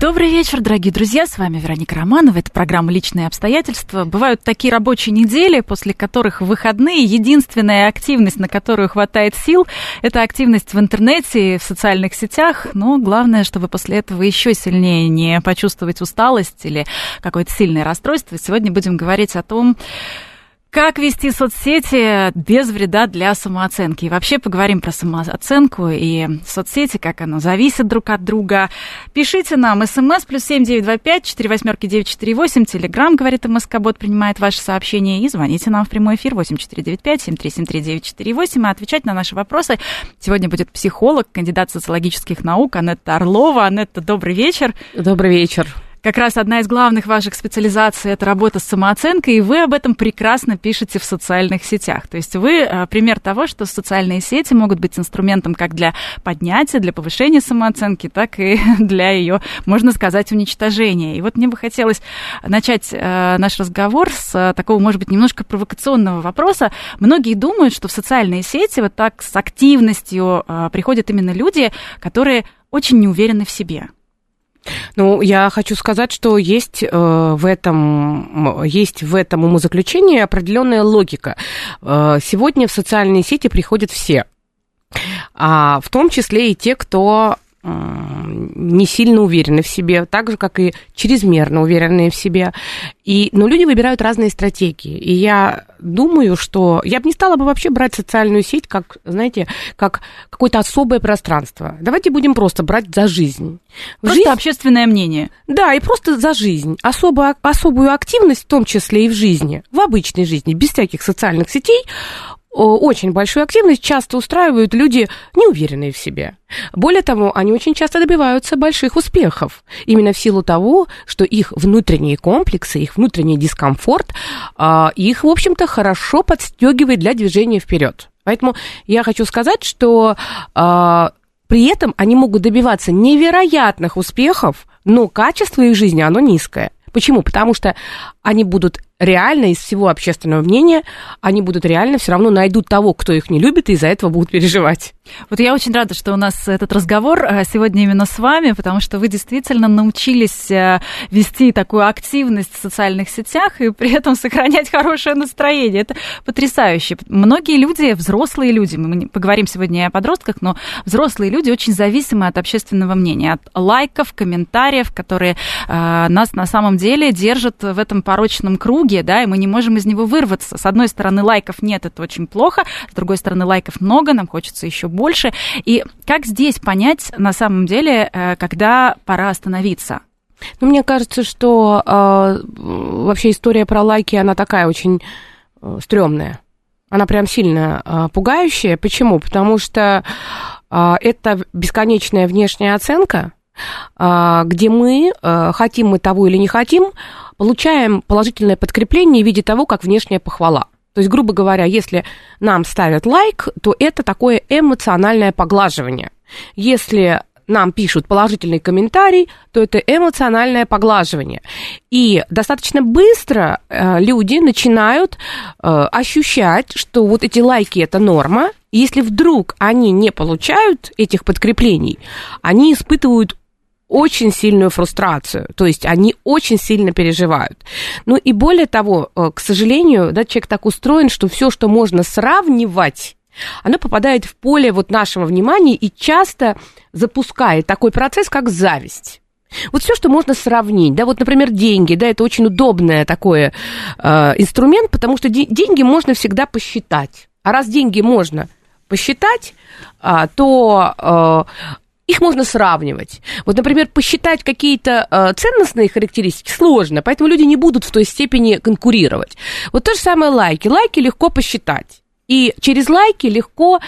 Добрый вечер, дорогие друзья. С вами Вероника Романова. Это программа «Личные обстоятельства». Бывают такие рабочие недели, после которых выходные единственная активность, на которую хватает сил, это активность в интернете, в социальных сетях. Но главное, чтобы после этого еще сильнее не почувствовать усталость или какое-то сильное расстройство. Сегодня будем говорить о том, как вести соцсети без вреда для самооценки? И вообще поговорим про самооценку и соцсети, как оно зависит друг от друга. Пишите нам смс плюс семь девять два пять четыре восьмерки девять четыре восемь. Телеграмм, говорит МСК Бот, принимает ваши сообщения. И звоните нам в прямой эфир восемь четыре девять пять семь три семь три девять четыре восемь. И отвечать на наши вопросы сегодня будет психолог, кандидат социологических наук Анетта Орлова. Анетта, добрый вечер. Добрый вечер как раз одна из главных ваших специализаций – это работа с самооценкой, и вы об этом прекрасно пишете в социальных сетях. То есть вы а, пример того, что социальные сети могут быть инструментом как для поднятия, для повышения самооценки, так и для ее, можно сказать, уничтожения. И вот мне бы хотелось начать а, наш разговор с а, такого, может быть, немножко провокационного вопроса. Многие думают, что в социальные сети вот так с активностью приходят именно люди, которые очень не уверены в себе. Ну, я хочу сказать, что есть э, в этом есть в этом умозаключении определенная логика. Э, сегодня в социальные сети приходят все, а в том числе и те, кто не сильно уверены в себе, так же, как и чрезмерно уверенные в себе. И, но люди выбирают разные стратегии. И я думаю, что я бы не стала бы вообще брать социальную сеть как, знаете, как какое-то особое пространство. Давайте будем просто брать за жизнь. Просто жизнь... общественное мнение. Да, и просто за жизнь. Особо, особую активность, в том числе и в жизни, в обычной жизни, без всяких социальных сетей, очень большую активность часто устраивают люди, неуверенные в себе. Более того, они очень часто добиваются больших успехов. Именно в силу того, что их внутренние комплексы, их внутренний дискомфорт, а, их, в общем-то, хорошо подстегивает для движения вперед. Поэтому я хочу сказать, что а, при этом они могут добиваться невероятных успехов, но качество их жизни, оно низкое. Почему? Потому что они будут реально из всего общественного мнения, они будут реально все равно найдут того, кто их не любит, и из-за этого будут переживать. Вот я очень рада, что у нас этот разговор э, сегодня именно с вами, потому что вы действительно научились э, вести такую активность в социальных сетях и при этом сохранять хорошее настроение. Это потрясающе. Многие люди, взрослые люди, мы поговорим сегодня о подростках, но взрослые люди очень зависимы от общественного мнения, от лайков, комментариев, которые э, нас на самом деле держат в этом порочном круге, да, и мы не можем из него вырваться. С одной стороны, лайков нет, это очень плохо, с другой стороны, лайков много, нам хочется еще больше. И как здесь понять на самом деле, э, когда пора остановиться? Ну, мне кажется, что э, вообще история про лайки, она такая очень э, стрёмная. Она прям сильно э, пугающая. Почему? Потому что э, это бесконечная внешняя оценка, где мы, э, хотим мы того или не хотим, получаем положительное подкрепление в виде того, как внешняя похвала. То есть, грубо говоря, если нам ставят лайк, то это такое эмоциональное поглаживание. Если нам пишут положительный комментарий, то это эмоциональное поглаживание. И достаточно быстро э, люди начинают э, ощущать, что вот эти лайки это норма. И если вдруг они не получают этих подкреплений, они испытывают очень сильную фрустрацию, то есть они очень сильно переживают. Ну и более того, э, к сожалению, да, человек так устроен, что все, что можно сравнивать, оно попадает в поле вот нашего внимания и часто запускает такой процесс, как зависть. Вот все, что можно сравнить, да, вот, например, деньги, да, это очень удобный такой э, инструмент, потому что де- деньги можно всегда посчитать. А раз деньги можно посчитать, а, то э, их можно сравнивать. Вот, например, посчитать какие-то э, ценностные характеристики сложно, поэтому люди не будут в той степени конкурировать. Вот то же самое лайки. Лайки легко посчитать. И через лайки легко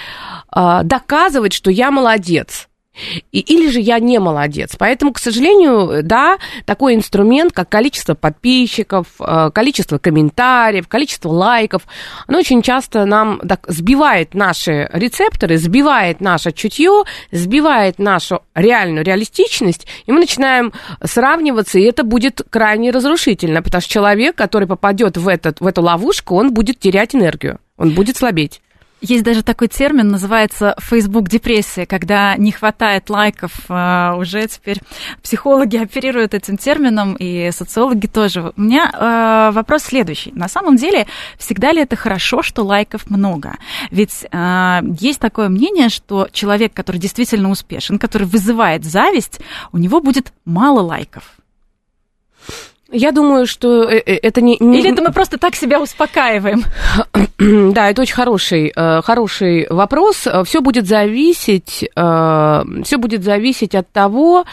э, доказывать, что я молодец. И, или же я не молодец. Поэтому, к сожалению, да, такой инструмент, как количество подписчиков, э, количество комментариев, количество лайков, оно очень часто нам так, сбивает наши рецепторы, сбивает наше чутье, сбивает нашу реальную реалистичность, и мы начинаем сравниваться, и это будет крайне разрушительно, потому что человек, который попадет в, этот, в эту ловушку, он будет терять энергию, он будет слабеть. Есть даже такой термин, называется Facebook депрессия, когда не хватает лайков. А, уже теперь психологи оперируют этим термином, и социологи тоже. У меня а, вопрос следующий. На самом деле, всегда ли это хорошо, что лайков много? Ведь а, есть такое мнение, что человек, который действительно успешен, который вызывает зависть, у него будет мало лайков. Я думаю, что э, э, это не... Или это мы просто так себя успокаиваем? Да, это очень хороший, э, хороший вопрос. Все будет зависеть, все будет зависеть от того,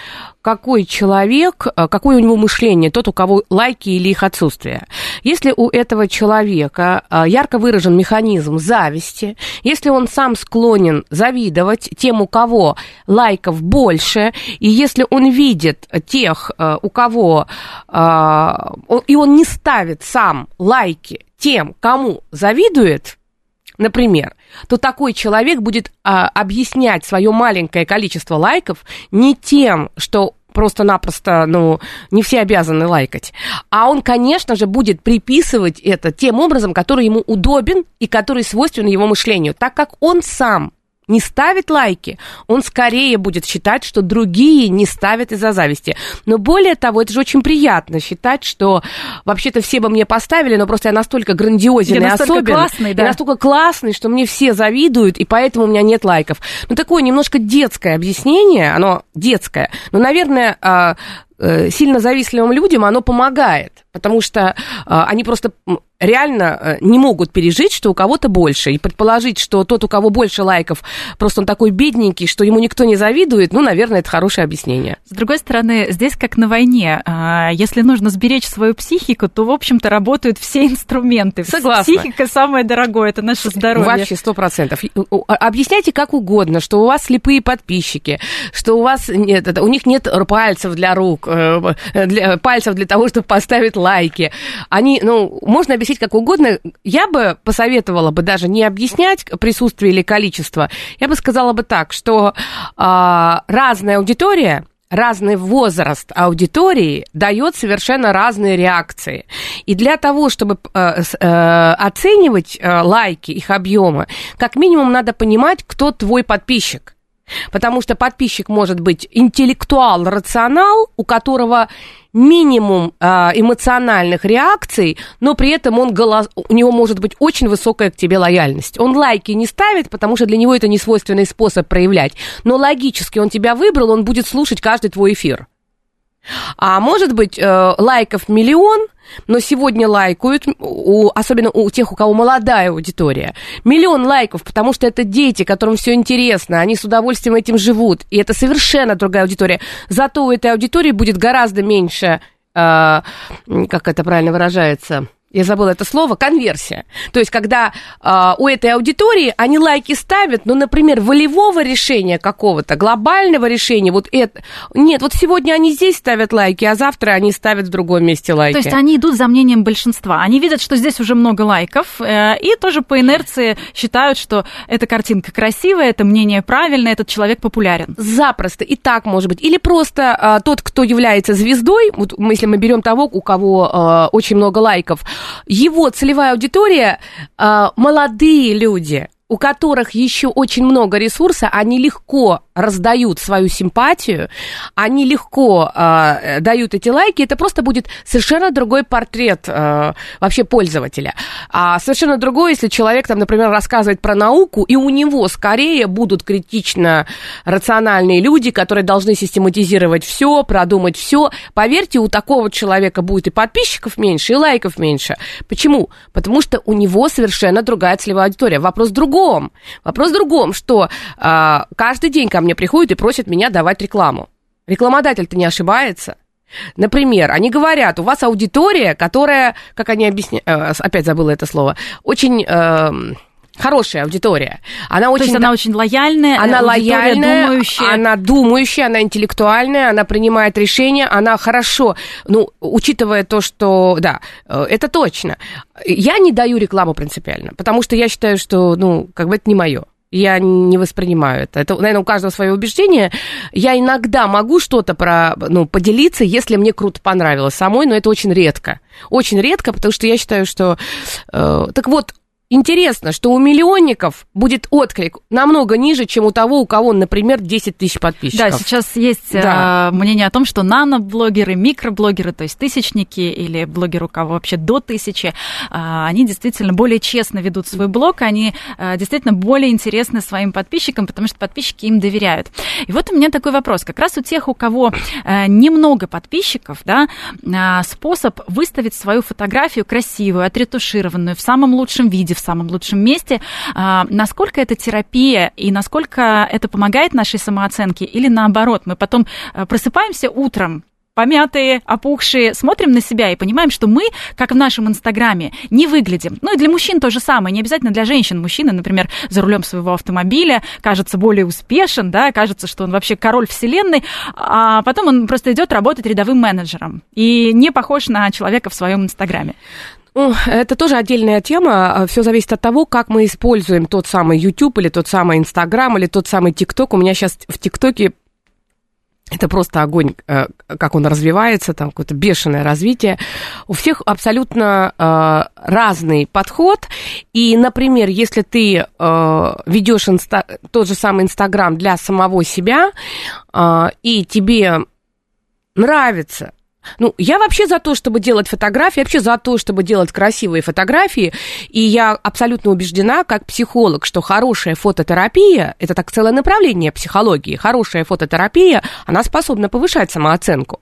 какой человек, э, какое у него мышление, тот, у кого лайки или их отсутствие. Если у этого человека э, ярко выражен механизм зависти, если он сам склонен завидовать тем, у кого лайков больше, и если он видит тех, э, у кого... И он не ставит сам лайки тем, кому завидует, например, то такой человек будет а, объяснять свое маленькое количество лайков не тем, что просто-напросто, ну, не все обязаны лайкать. А он, конечно же, будет приписывать это тем образом, который ему удобен и который свойственен его мышлению, так как он сам не ставит лайки, он скорее будет считать, что другие не ставят из-за зависти. Но более того, это же очень приятно считать, что вообще-то все бы мне поставили, но просто я настолько грандиозен я и настолько особен, классный, да. я настолько классный, что мне все завидуют, и поэтому у меня нет лайков. Ну, такое немножко детское объяснение, оно детское, но, наверное, а, сильно завистливым людям оно помогает, потому что а, они просто реально э, не могут пережить, что у кого-то больше. И предположить, что тот, у кого больше лайков, просто он такой бедненький, что ему никто не завидует, ну, наверное, это хорошее объяснение. С другой стороны, здесь как на войне. Если нужно сберечь свою психику, то, в общем-то, работают все инструменты. Согласна. Психика самое дорогое, это наше здоровье. Вообще, сто процентов. Объясняйте как угодно, что у вас слепые подписчики, что у вас нет, у них нет пальцев для рук, э, для, пальцев для того, чтобы поставить лайки. Они, ну, можно объяснить как угодно. Я бы посоветовала бы даже не объяснять присутствие или количество. Я бы сказала бы так, что э, разная аудитория разный возраст аудитории дает совершенно разные реакции. И для того, чтобы э, э, оценивать э, лайки, их объемы, как минимум надо понимать, кто твой подписчик. Потому что подписчик может быть интеллектуал, рационал, у которого минимум э, эмоциональных реакций, но при этом он голос... у него может быть очень высокая к тебе лояльность. Он лайки не ставит, потому что для него это не свойственный способ проявлять. Но логически он тебя выбрал, он будет слушать каждый твой эфир. А может быть, э, лайков миллион, но сегодня лайкают, у, особенно у тех, у кого молодая аудитория, миллион лайков, потому что это дети, которым все интересно, они с удовольствием этим живут, и это совершенно другая аудитория. Зато у этой аудитории будет гораздо меньше, э, как это правильно выражается, я забыла это слово, конверсия. То есть, когда э, у этой аудитории они лайки ставят, ну, например, волевого решения какого-то, глобального решения, вот это... Нет, вот сегодня они здесь ставят лайки, а завтра они ставят в другом месте лайки. То есть, они идут за мнением большинства. Они видят, что здесь уже много лайков, э, и тоже по инерции считают, что эта картинка красивая, это мнение правильное, этот человек популярен. Запросто. И так может быть. Или просто э, тот, кто является звездой, вот если мы берем того, у кого э, очень много лайков, его целевая аудитория э, молодые люди, у которых еще очень много ресурса, они легко раздают свою симпатию, они легко э, дают эти лайки, это просто будет совершенно другой портрет э, вообще пользователя. А совершенно другой, если человек, там, например, рассказывает про науку, и у него скорее будут критично рациональные люди, которые должны систематизировать все, продумать все. Поверьте, у такого человека будет и подписчиков меньше, и лайков меньше. Почему? Потому что у него совершенно другая целевая аудитория. Вопрос в другом. Вопрос в другом, что э, каждый день ко мне приходят и просят меня давать рекламу. Рекламодатель-то не ошибается. Например, они говорят, у вас аудитория, которая, как они объясняют, э, опять забыла это слово, очень... Э, хорошая аудитория. Она очень, То есть она очень лояльная, она лояльная, думающая. она думающая, она интеллектуальная, она принимает решения, она хорошо, ну, учитывая то, что, да, э, это точно. Я не даю рекламу принципиально, потому что я считаю, что, ну, как бы это не мое. Я не воспринимаю это. Это, наверное, у каждого свое убеждение. Я иногда могу что-то про, ну, поделиться, если мне круто понравилось самой, но это очень редко. Очень редко, потому что я считаю, что... Э, так вот, Интересно, что у миллионников будет отклик намного ниже, чем у того, у кого, например, 10 тысяч подписчиков. Да, сейчас есть да. мнение о том, что наноблогеры, микроблогеры, то есть тысячники или блогеры, у кого вообще до тысячи, а, они действительно более честно ведут свой блог, они а, действительно более интересны своим подписчикам, потому что подписчики им доверяют. И вот у меня такой вопрос. Как раз у тех, у кого немного подписчиков, да, способ выставить свою фотографию красивую, отретушированную, в самом лучшем виде, в самом лучшем месте. А, насколько это терапия и насколько это помогает нашей самооценке или наоборот, мы потом а, просыпаемся утром, помятые, опухшие, смотрим на себя и понимаем, что мы, как в нашем Инстаграме, не выглядим. Ну и для мужчин то же самое, не обязательно для женщин. Мужчина, например, за рулем своего автомобиля кажется более успешен, да, кажется, что он вообще король вселенной, а потом он просто идет работать рядовым менеджером и не похож на человека в своем Инстаграме. Это тоже отдельная тема. Все зависит от того, как мы используем тот самый YouTube или тот самый Instagram или тот самый TikTok. У меня сейчас в ТикТоке это просто огонь, э, как он развивается, там какое-то бешеное развитие. У всех абсолютно э, разный подход. И, например, если ты э, ведешь инста- тот же самый Инстаграм для самого себя, и тебе нравится ну, я вообще за то, чтобы делать фотографии, вообще за то, чтобы делать красивые фотографии, и я абсолютно убеждена, как психолог, что хорошая фототерапия, это так целое направление психологии, хорошая фототерапия, она способна повышать самооценку.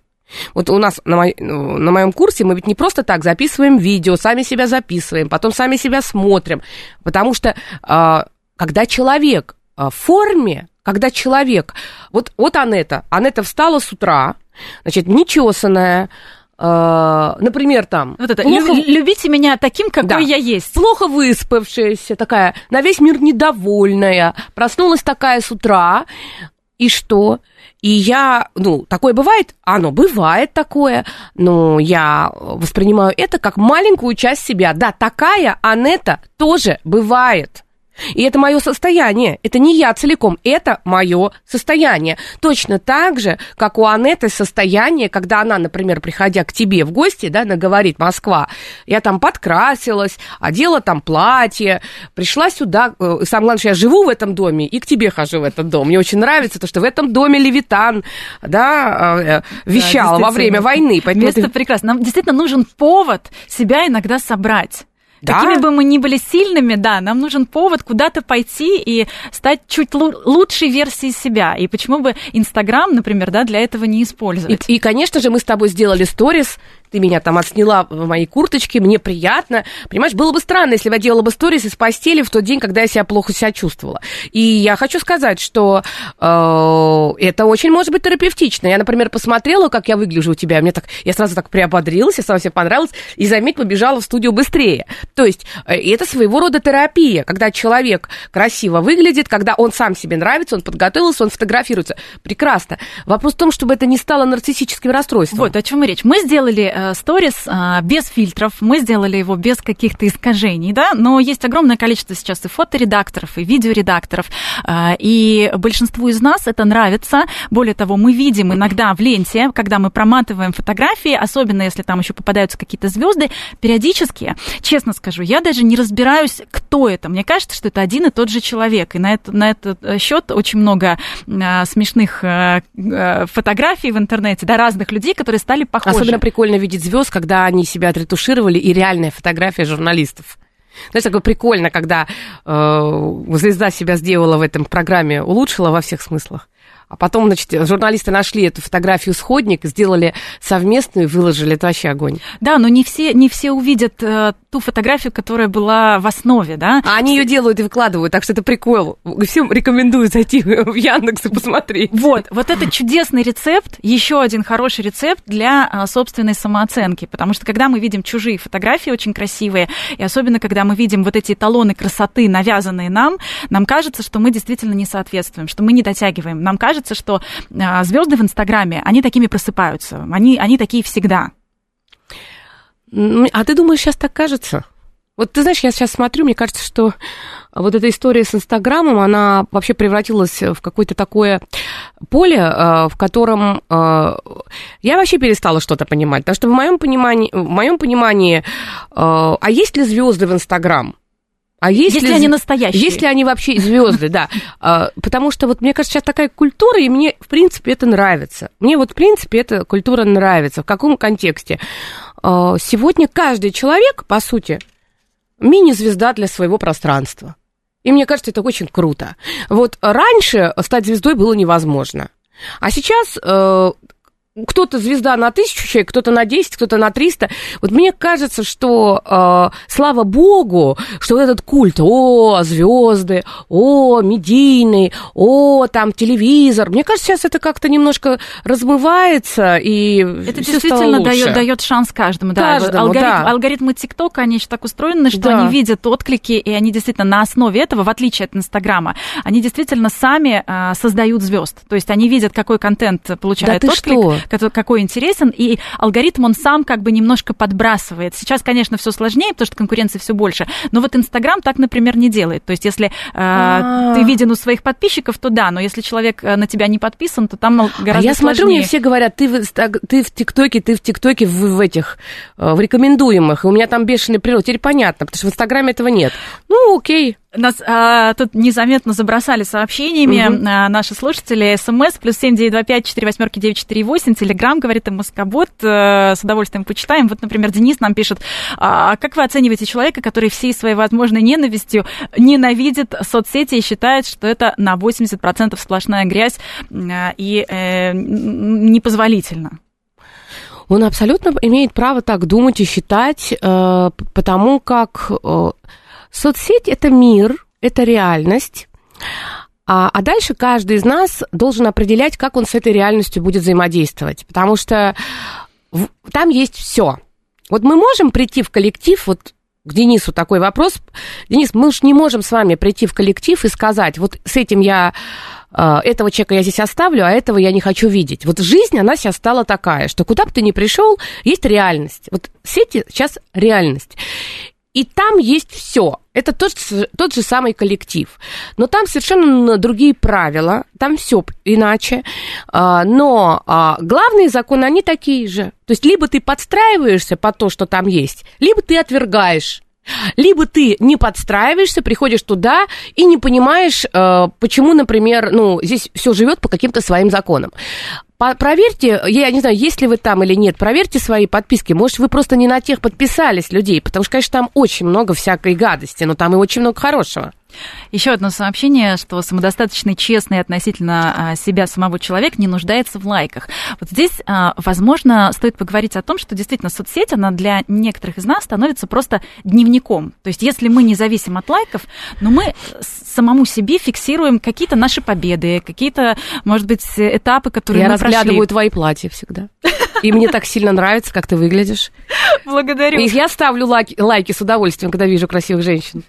Вот у нас на, мой, на моем курсе мы ведь не просто так записываем видео, сами себя записываем, потом сами себя смотрим, потому что а, когда человек а, в форме, когда человек, вот, вот Анетта, Анетта встала с утра, значит, нечесанная, Uh, например, там... Вот это, плохо, любите меня таким, какой да, я есть. Плохо выспавшаяся, такая, на весь мир недовольная, проснулась такая с утра, и что? И я, ну, такое бывает? Оно бывает такое, но я воспринимаю это как маленькую часть себя. Да, такая Анетта тоже бывает. И это мое состояние. Это не я целиком, это мое состояние. Точно так же, как у Анеты состояние, когда она, например, приходя к тебе в гости, да, она говорит, Москва, я там подкрасилась, одела там платье, пришла сюда, э, самое главное, что я живу в этом доме и к тебе хожу в этот дом. Мне очень нравится то, что в этом доме Левитан, да, э, вещал да, во время войны. Поэтому Место это... прекрасно. Нам действительно нужен повод себя иногда собрать. Да? Какими бы мы ни были сильными, да, нам нужен повод куда-то пойти и стать чуть лучшей версией себя. И почему бы Инстаграм, например, да, для этого не использовать? И, и, конечно же, мы с тобой сделали сторис ты меня там отсняла в моей курточке, мне приятно. Понимаешь, было бы странно, если бы я делала бы сторис из постели в тот день, когда я себя плохо себя чувствовала. И я хочу сказать, что э, это очень может быть терапевтично. Я, например, посмотрела, как я выгляжу у тебя, мне так, я сразу так приободрилась, я сразу себе понравилось, и, заметь, побежала в студию быстрее. То есть э, это своего рода терапия, когда человек красиво выглядит, когда он сам себе нравится, он подготовился, он фотографируется. Прекрасно. Вопрос в том, чтобы это не стало нарциссическим расстройством. Вот о чем и речь. Мы сделали э, сторис а, без фильтров, мы сделали его без каких-то искажений, да, но есть огромное количество сейчас и фоторедакторов, и видеоредакторов, а, и большинству из нас это нравится. Более того, мы видим иногда в ленте, когда мы проматываем фотографии, особенно если там еще попадаются какие-то звезды, периодически, честно скажу, я даже не разбираюсь, кто это. Мне кажется, что это один и тот же человек, и на, это, на этот э, счет очень много смешных фотографий в интернете, да, разных людей, которые стали похожи. Особенно прикольно видеть звезд, когда они себя отретушировали, и реальная фотография журналистов. Знаешь, такое прикольно, когда э, звезда себя сделала в этом программе, улучшила во всех смыслах. А потом, значит, журналисты нашли эту фотографию сходник, сделали совместную выложили. Это вообще огонь. Да, но не все, не все увидят э, ту фотографию, которая была в основе, да? А они ее делают и выкладывают, так что это прикол. Всем рекомендую зайти в Яндекс и посмотреть. Вот, вот это чудесный рецепт, еще один хороший рецепт для а, собственной самооценки, потому что когда мы видим чужие фотографии очень красивые, и особенно когда мы видим вот эти эталоны красоты, навязанные нам, нам кажется, что мы действительно не соответствуем, что мы не дотягиваем. Нам кажется, что а, звезды в Инстаграме, они такими просыпаются, они, они такие всегда. А ты думаешь, сейчас так кажется? Вот ты знаешь, я сейчас смотрю, мне кажется, что вот эта история с Инстаграмом, она вообще превратилась в какое-то такое поле, э, в котором э, я вообще перестала что-то понимать. Потому что в моем понимании, в моем понимании, а есть ли звезды в Инстаграм? А есть если ли, они настоящие? Если они вообще звезды, да. Потому что вот мне кажется, сейчас такая культура, и мне, в принципе, это нравится. Мне вот, в принципе, эта культура нравится. В каком контексте? Сегодня каждый человек, по сути, мини-звезда для своего пространства. И мне кажется, это очень круто. Вот раньше стать звездой было невозможно. А сейчас э, кто-то звезда на тысячу человек, кто-то на 10, кто-то на 300. Вот мне кажется, что э, слава богу, что этот культ, о, звезды, о, медийный, о, там, телевизор. Мне кажется, сейчас это как-то немножко размывается, и Это действительно дает, дает шанс каждому. каждому да. Алгоритм, да. Алгоритмы ТикТока, они еще так устроены, что да. они видят отклики, и они действительно на основе этого, в отличие от Инстаграма, они действительно сами э, создают звезд. То есть они видят, какой контент получает да отклик. Что? Какой интересен, и алгоритм он сам как бы немножко подбрасывает. Сейчас, конечно, все сложнее, потому что конкуренции все больше, но вот Инстаграм так, например, не делает. То есть если э, ты виден у своих подписчиков, то да, но если человек э, на тебя не подписан, то там гораздо а я смотрю, мне все говорят, ты в, ты в ТикТоке, ты в ТикТоке в, в этих, э, в рекомендуемых, и у меня там бешеный прирост. Теперь понятно, потому что в Инстаграме этого нет. Ну, окей. Нас а, тут незаметно забросали сообщениями угу. а, наши слушатели. СМС плюс семь девять два пять четыре восьмерки девять четыре восемь. Телеграмм, говорит Москобот. А, с удовольствием почитаем. Вот, например, Денис нам пишет. А, как вы оцениваете человека, который всей своей возможной ненавистью ненавидит соцсети и считает, что это на 80% сплошная грязь а, и э, непозволительно? Он абсолютно имеет право так думать и считать, э, потому как... Э, Соцсеть – это мир, это реальность. А, а дальше каждый из нас должен определять, как он с этой реальностью будет взаимодействовать. Потому что в, там есть все. Вот мы можем прийти в коллектив, вот к Денису такой вопрос. Денис, мы же не можем с вами прийти в коллектив и сказать, вот с этим я э, этого человека я здесь оставлю, а этого я не хочу видеть. Вот жизнь, она сейчас стала такая, что куда бы ты ни пришел, есть реальность. Вот сети сейчас реальность. И там есть все. Это тот, тот же самый коллектив. Но там совершенно другие правила, там все иначе. А, но а, главные законы, они такие же. То есть либо ты подстраиваешься под то, что там есть, либо ты отвергаешь. Либо ты не подстраиваешься, приходишь туда и не понимаешь, а, почему, например, ну, здесь все живет по каким-то своим законам проверьте, я не знаю, есть ли вы там или нет, проверьте свои подписки. Может, вы просто не на тех подписались людей, потому что, конечно, там очень много всякой гадости, но там и очень много хорошего. Еще одно сообщение, что самодостаточный, честный относительно а, себя самого человек не нуждается в лайках. Вот здесь, а, возможно, стоит поговорить о том, что действительно соцсеть, она для некоторых из нас становится просто дневником. То есть если мы не зависим от лайков, но мы самому себе фиксируем какие-то наши победы, какие-то, может быть, этапы, которые Я мы разглядываю прошли. твои платья всегда. И мне так сильно нравится, как ты выглядишь. Благодарю. И я ставлю лайки, лайки с удовольствием, когда вижу красивых женщин.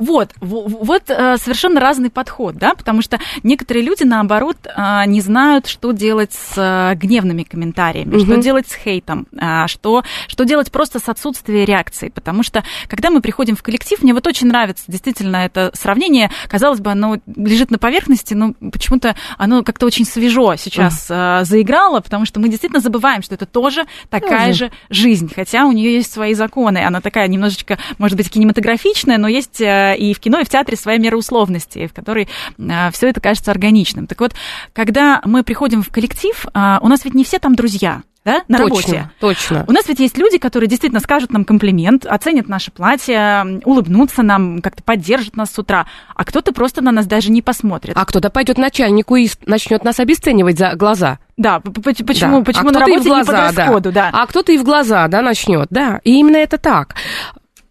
Вот, вот э, совершенно разный подход, да, потому что некоторые люди, наоборот, э, не знают, что делать с э, гневными комментариями, угу. что делать с хейтом, что, что делать просто с отсутствием реакции, потому что, когда мы приходим в коллектив, мне вот очень нравится действительно это сравнение, казалось бы, оно лежит на поверхности, но почему-то оно как-то очень свежо сейчас угу. заиграло, потому что мы действительно забываем, что это тоже такая угу. же жизнь, хотя у нее есть свои законы, она такая немножечко, может быть, кинематографичная, но есть и в кино, и в театре своя мера условности, в которой а, все это кажется органичным. Так вот, когда мы приходим в коллектив, а, у нас ведь не все там друзья. Да, на точно, работе. Точно. У нас ведь есть люди, которые действительно скажут нам комплимент, оценят наше платье, улыбнутся нам, как-то поддержат нас с утра, а кто-то просто на нас даже не посмотрит. А кто-то пойдет начальнику и начнет нас обесценивать за глаза. Да, почему, да. почему а на работе глаза, не по да. да. А кто-то и в глаза, да, начнет, да. И именно это так.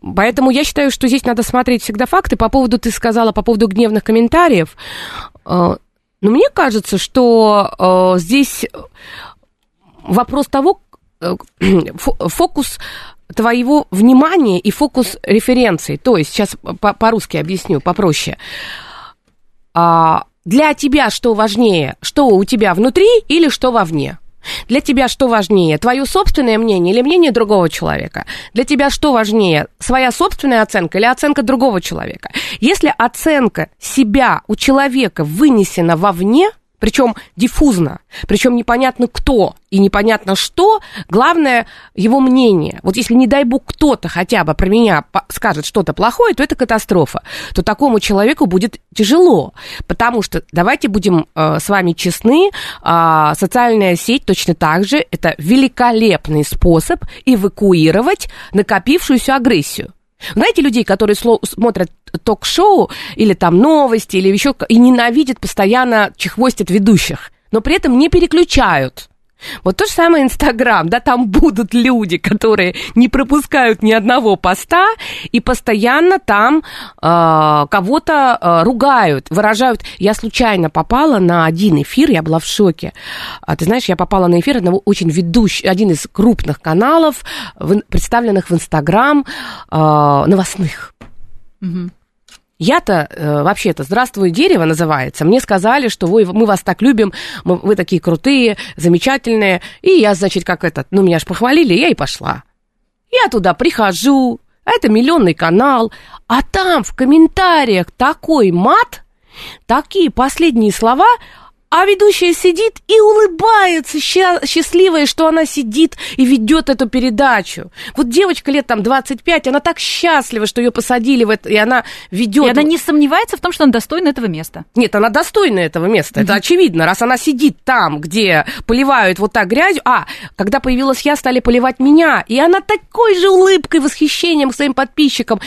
Поэтому я считаю, что здесь надо смотреть всегда факты. По поводу, ты сказала, по поводу гневных комментариев. Э, ну, мне кажется, что э, здесь вопрос того, э, фокус твоего внимания и фокус референции. То есть, сейчас по-русски объясню, попроще. А, для тебя что важнее? Что у тебя внутри или что вовне? Для тебя что важнее, твое собственное мнение или мнение другого человека? Для тебя что важнее, своя собственная оценка или оценка другого человека? Если оценка себя у человека вынесена вовне, причем диффузно, причем непонятно кто и непонятно что, главное его мнение. Вот если, не дай бог, кто-то хотя бы про меня скажет что-то плохое, то это катастрофа. То такому человеку будет тяжело, потому что, давайте будем э, с вами честны, э, социальная сеть точно так же, это великолепный способ эвакуировать накопившуюся агрессию. Знаете людей, которые смотрят ток-шоу или там новости или еще и ненавидят постоянно чехвостят ведущих, но при этом не переключают. Вот то же самое Инстаграм, да, там будут люди, которые не пропускают ни одного поста и постоянно там э, кого-то э, ругают, выражают. Я случайно попала на один эфир, я была в шоке. А, ты знаешь, я попала на эфир одного очень ведущий, один из крупных каналов, в, представленных в Инстаграм, э, новостных. Угу. Я-то, э, вообще-то, «Здравствуй, дерево» называется. Мне сказали, что вы, мы вас так любим, мы, вы такие крутые, замечательные. И я, значит, как этот, ну, меня ж похвалили, я и пошла. Я туда прихожу, это миллионный канал, а там в комментариях такой мат, такие последние слова, а ведущая сидит и улыбается, счастливая, что она сидит и ведет эту передачу. Вот девочка лет там 25, она так счастлива, что ее посадили в это, и она ведет. И она не сомневается в том, что она достойна этого места. Нет, она достойна этого места. Это очевидно, раз она сидит там, где поливают вот так грязью. А, когда появилась я, стали поливать меня. И она такой же улыбкой, восхищением к своим подписчикам.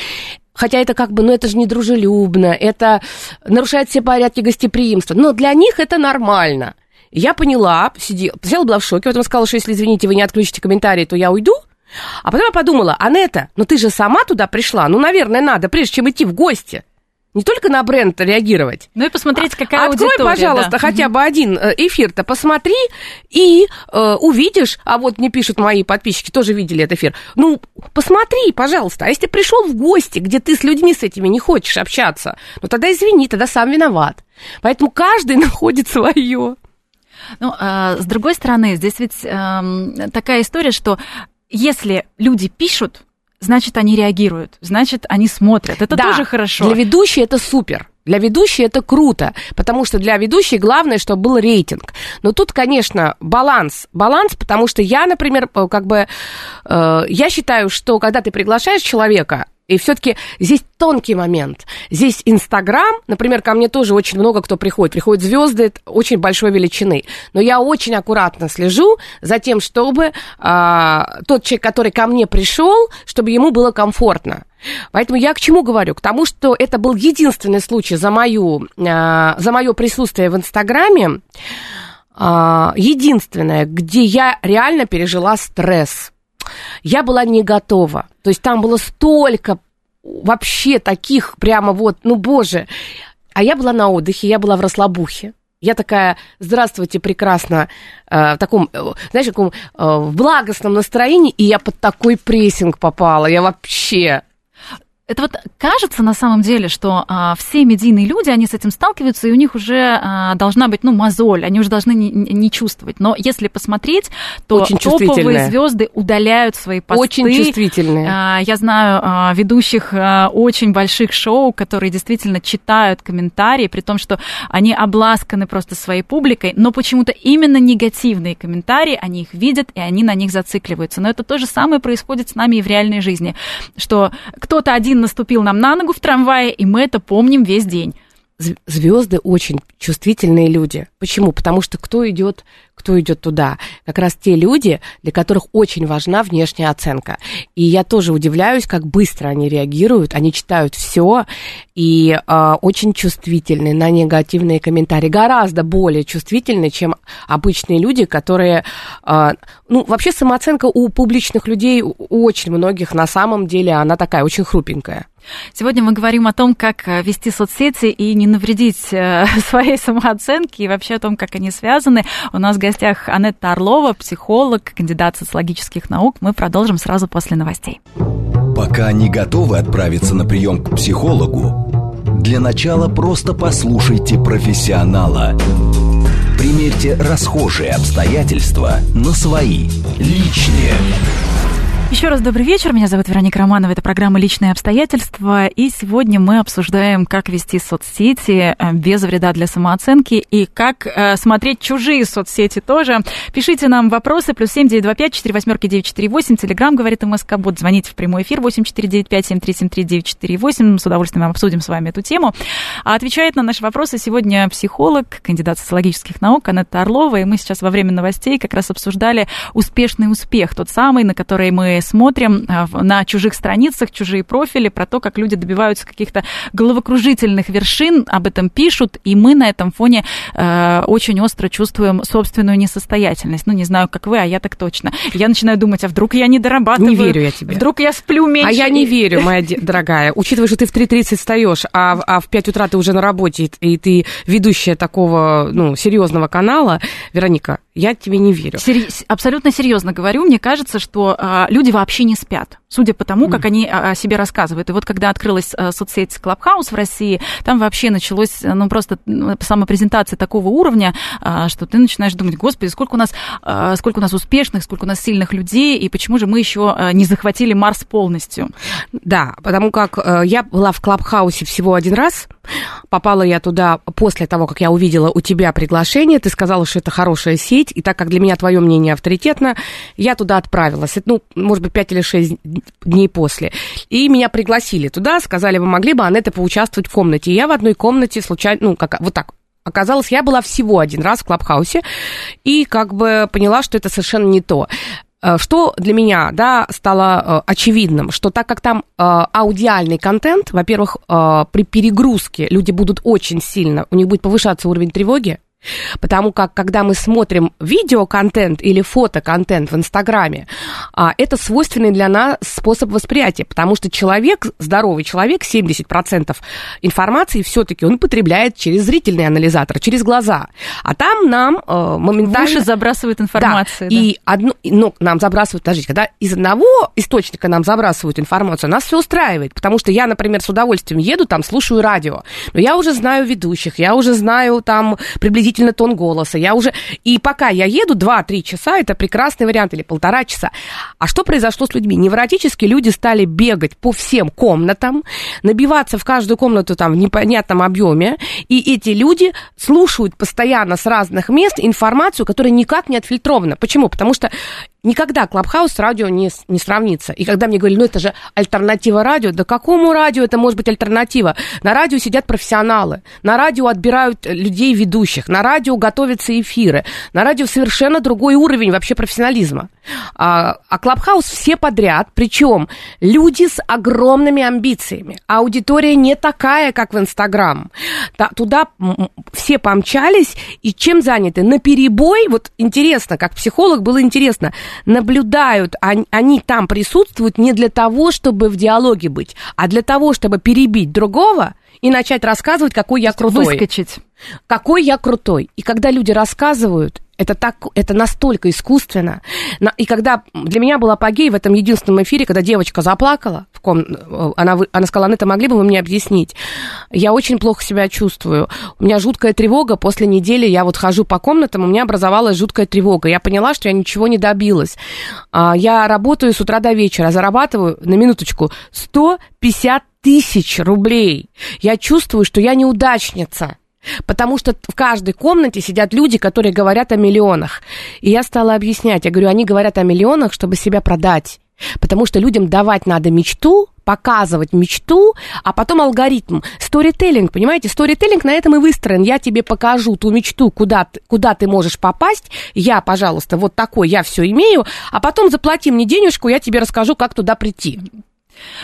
Хотя это как бы, ну это же дружелюбно, это нарушает все порядки гостеприимства. Но для них это нормально. Я поняла, сидела, сначала была в шоке, потом сказала, что если, извините, вы не отключите комментарии, то я уйду. А потом я подумала, Анетта, ну ты же сама туда пришла, ну, наверное, надо, прежде чем идти в гости не только на бренд реагировать. Ну и посмотреть, какая Открой, аудитория. пожалуйста, да. хотя бы один э, эфир-то, посмотри и э, увидишь, а вот мне пишут мои подписчики, тоже видели этот эфир, ну, посмотри, пожалуйста, а если пришел в гости, где ты с людьми с этими не хочешь общаться, ну тогда извини, тогда сам виноват. Поэтому каждый находит свое. Ну, а, с другой стороны, здесь ведь э, такая история, что если люди пишут, значит, они реагируют, значит, они смотрят. Это да, тоже хорошо. Для ведущей это супер. Для ведущей это круто, потому что для ведущей главное, чтобы был рейтинг. Но тут, конечно, баланс. Баланс, потому что я, например, э, как бы, э, я считаю, что когда ты приглашаешь человека, и все-таки здесь тонкий момент. Здесь Инстаграм, например, ко мне тоже очень много кто приходит. Приходят звезды очень большой величины. Но я очень аккуратно слежу за тем, чтобы а, тот человек, который ко мне пришел, чтобы ему было комфортно. Поэтому я к чему говорю? К тому, что это был единственный случай за, мою, а, за мое присутствие в Инстаграме, а, единственное, где я реально пережила стресс я была не готова. То есть там было столько вообще таких прямо вот, ну, боже. А я была на отдыхе, я была в расслабухе. Я такая, здравствуйте, прекрасно, э, в таком, э, знаешь, таком э, в благостном настроении, и я под такой прессинг попала. Я вообще это вот кажется на самом деле, что а, все медийные люди, они с этим сталкиваются, и у них уже а, должна быть, ну, мозоль, они уже должны не, не чувствовать. Но если посмотреть, то Очень топовые звезды удаляют свои посты. Очень чувствительные. А, я знаю а, ведущих а, очень больших шоу, которые действительно читают комментарии, при том, что они обласканы просто своей публикой, но почему-то именно негативные комментарии, они их видят, и они на них зацикливаются. Но это то же самое происходит с нами и в реальной жизни, что кто-то один один наступил нам на ногу в трамвае, и мы это помним весь день. Звезды очень чувствительные люди. Почему? Потому что кто идет, кто идет туда? Как раз те люди, для которых очень важна внешняя оценка. И я тоже удивляюсь, как быстро они реагируют, они читают все и э, очень чувствительны на негативные комментарии, гораздо более чувствительны, чем обычные люди, которые, э, ну, вообще самооценка у публичных людей, у очень многих на самом деле, она такая очень хрупенькая. Сегодня мы говорим о том, как э, вести соцсети и не навредить э, своей самооценке, и вообще о том, как они связаны. У нас в гостях Анетта Орлова, психолог, кандидат социологических наук. Мы продолжим сразу после новостей. Пока не готовы отправиться на прием к психологу, для начала просто послушайте профессионала. Примерьте расхожие обстоятельства на свои, личные. Еще раз добрый вечер. Меня зовут Вероника Романова. Это программа «Личные обстоятельства». И сегодня мы обсуждаем, как вести соцсети э, без вреда для самооценки и как э, смотреть чужие соцсети тоже. Пишите нам вопросы. Плюс семь девять два пять четыре восьмерки девять четыре восемь. Телеграмм говорит МСК Бот. Звоните в прямой эфир восемь четыре девять пять семь три семь три девять четыре восемь. С удовольствием обсудим с вами эту тему. А отвечает на наши вопросы сегодня психолог, кандидат социологических наук Анетта Орлова. И мы сейчас во время новостей как раз обсуждали успешный успех, тот самый, на который мы смотрим э, на чужих страницах, чужие профили, про то, как люди добиваются каких-то головокружительных вершин, об этом пишут, и мы на этом фоне э, очень остро чувствуем собственную несостоятельность. Ну, не знаю, как вы, а я так точно. Я начинаю думать, а вдруг я не дорабатываю? Не верю я тебе. Вдруг я сплю меньше? А я не верю, моя дорогая. Учитывая, что ты в 3.30 встаешь, а, а в 5 утра ты уже на работе, и ты ведущая такого, ну, серьезного канала, Вероника, я тебе не верю. Сери- абсолютно серьезно говорю. Мне кажется, что а, люди вообще не спят, судя по тому, как они о себе рассказывают. И вот когда открылась а, соцсеть Clubhouse в России, там вообще началось, ну, просто самопрезентация такого уровня, а, что ты начинаешь думать, господи, сколько у нас, а, сколько у нас успешных, сколько у нас сильных людей, и почему же мы еще а, не захватили Марс полностью? Да, потому как а, я была в Clubhouse всего один раз, попала я туда после того, как я увидела у тебя приглашение, ты сказала, что это хорошая сеть, и так как для меня твое мнение авторитетно, я туда отправилась. Это, ну, может быть, 5 или 6 дней после. И меня пригласили туда, сказали, вы могли бы, Анетта, поучаствовать в комнате. И я в одной комнате случайно, ну, как, вот так, Оказалось, я была всего один раз в Клабхаусе и как бы поняла, что это совершенно не то. Э, что для меня да, стало э, очевидным, что так как там э, аудиальный контент, во-первых, при перегрузке люди будут очень сильно, у них будет повышаться уровень тревоги, Потому как, когда мы смотрим видеоконтент или фотоконтент в Инстаграме, а, это свойственный для нас способ восприятия, потому что человек, здоровый человек, 70% информации все-таки он потребляет через зрительный анализатор, через глаза. А там нам э, моментально... В уши забрасывают информацию. Да. Да. И одно, ну, нам забрасывают, подождите, когда из одного источника нам забрасывают информацию, нас все устраивает, потому что я, например, с удовольствием еду, там, слушаю радио, но я уже знаю ведущих, я уже знаю там приблизительно приблизительно тон голоса. Я уже... И пока я еду 2-3 часа, это прекрасный вариант, или полтора часа. А что произошло с людьми? Невротически люди стали бегать по всем комнатам, набиваться в каждую комнату там в непонятном объеме, и эти люди слушают постоянно с разных мест информацию, которая никак не отфильтрована. Почему? Потому что никогда Клабхаус с радио не, не сравнится. И когда мне говорили, ну это же альтернатива радио, да какому радио это может быть альтернатива? На радио сидят профессионалы, на радио отбирают людей ведущих, на радио готовятся эфиры, на радио совершенно другой уровень вообще профессионализма. А, а Клабхаус все подряд, причем люди с огромными амбициями. Аудитория не такая, как в Инстаграм. Туда все помчались, и чем заняты? На перебой, вот интересно, как психолог было интересно, наблюдают, они, они там присутствуют не для того, чтобы в диалоге быть, а для того, чтобы перебить другого и начать рассказывать, какой я крутой. Выскочить. Какой я крутой. И когда люди рассказывают, это, так, это настолько искусственно. И когда для меня был апогей в этом единственном эфире, когда девочка заплакала, в ком, она, она сказала, это могли бы вы мне объяснить? Я очень плохо себя чувствую. У меня жуткая тревога. После недели я вот хожу по комнатам, у меня образовалась жуткая тревога. Я поняла, что я ничего не добилась. А, я работаю с утра до вечера, зарабатываю, на минуточку, 150 тысяч рублей. Я чувствую, что я неудачница. Потому что в каждой комнате сидят люди, которые говорят о миллионах. И я стала объяснять, я говорю, они говорят о миллионах, чтобы себя продать. Потому что людям давать надо мечту, показывать мечту, а потом алгоритм. Сторителлинг, понимаете? Сторителлинг на этом и выстроен. Я тебе покажу ту мечту, куда, куда ты можешь попасть. Я, пожалуйста, вот такой, я все имею, а потом заплати мне денежку, я тебе расскажу, как туда прийти.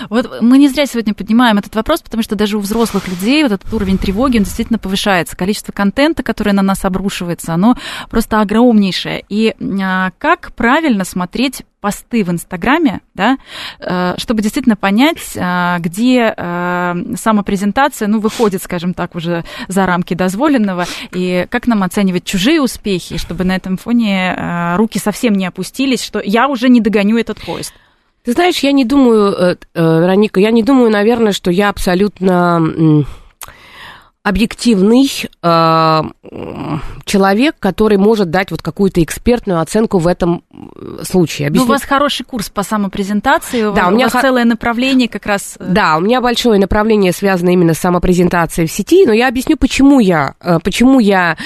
Вот мы не зря сегодня поднимаем этот вопрос, потому что даже у взрослых людей вот этот уровень тревоги, он действительно повышается. Количество контента, которое на нас обрушивается, оно просто огромнейшее. И а, как правильно смотреть посты в Инстаграме, да, э, чтобы действительно понять, а, где э, самопрезентация, ну, выходит, скажем так, уже за рамки дозволенного, и как нам оценивать чужие успехи, чтобы на этом фоне э, руки совсем не опустились, что я уже не догоню этот поезд. Ты знаешь, я не думаю, э, э, Вероника, я не думаю, наверное, что я абсолютно объективный э, человек, который может дать вот какую-то экспертную оценку в этом э, случае. Объясню. Ну, у вас хороший курс по самопрезентации, да, у, у меня вас х... целое направление как раз. Э, да, у меня большое направление связано именно с самопрезентацией в сети, но я объясню, почему я, э, почему я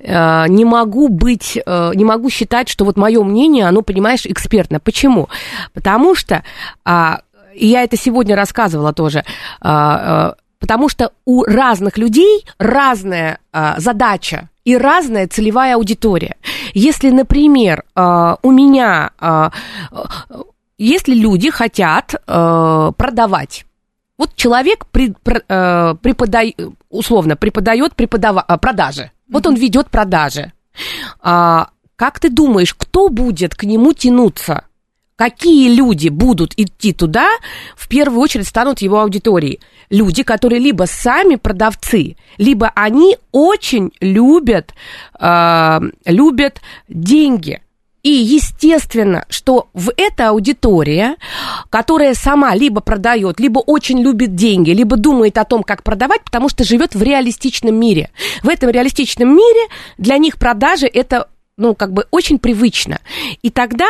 не могу быть, не могу считать, что вот мое мнение, оно, понимаешь, экспертно. Почему? Потому что а, и я это сегодня рассказывала тоже, а, потому что у разных людей разная а, задача и разная целевая аудитория. Если, например, а, у меня, а, если люди хотят а, продавать, вот человек при, а, преподает, условно преподает преподава, а, продажи, вот он ведет продажи. А, как ты думаешь, кто будет к нему тянуться? Какие люди будут идти туда, в первую очередь станут его аудиторией. Люди, которые либо сами продавцы, либо они очень любят, э, любят деньги. И естественно, что в эта аудитория, которая сама либо продает, либо очень любит деньги, либо думает о том, как продавать, потому что живет в реалистичном мире. В этом реалистичном мире для них продажи это ну, как бы очень привычно. И тогда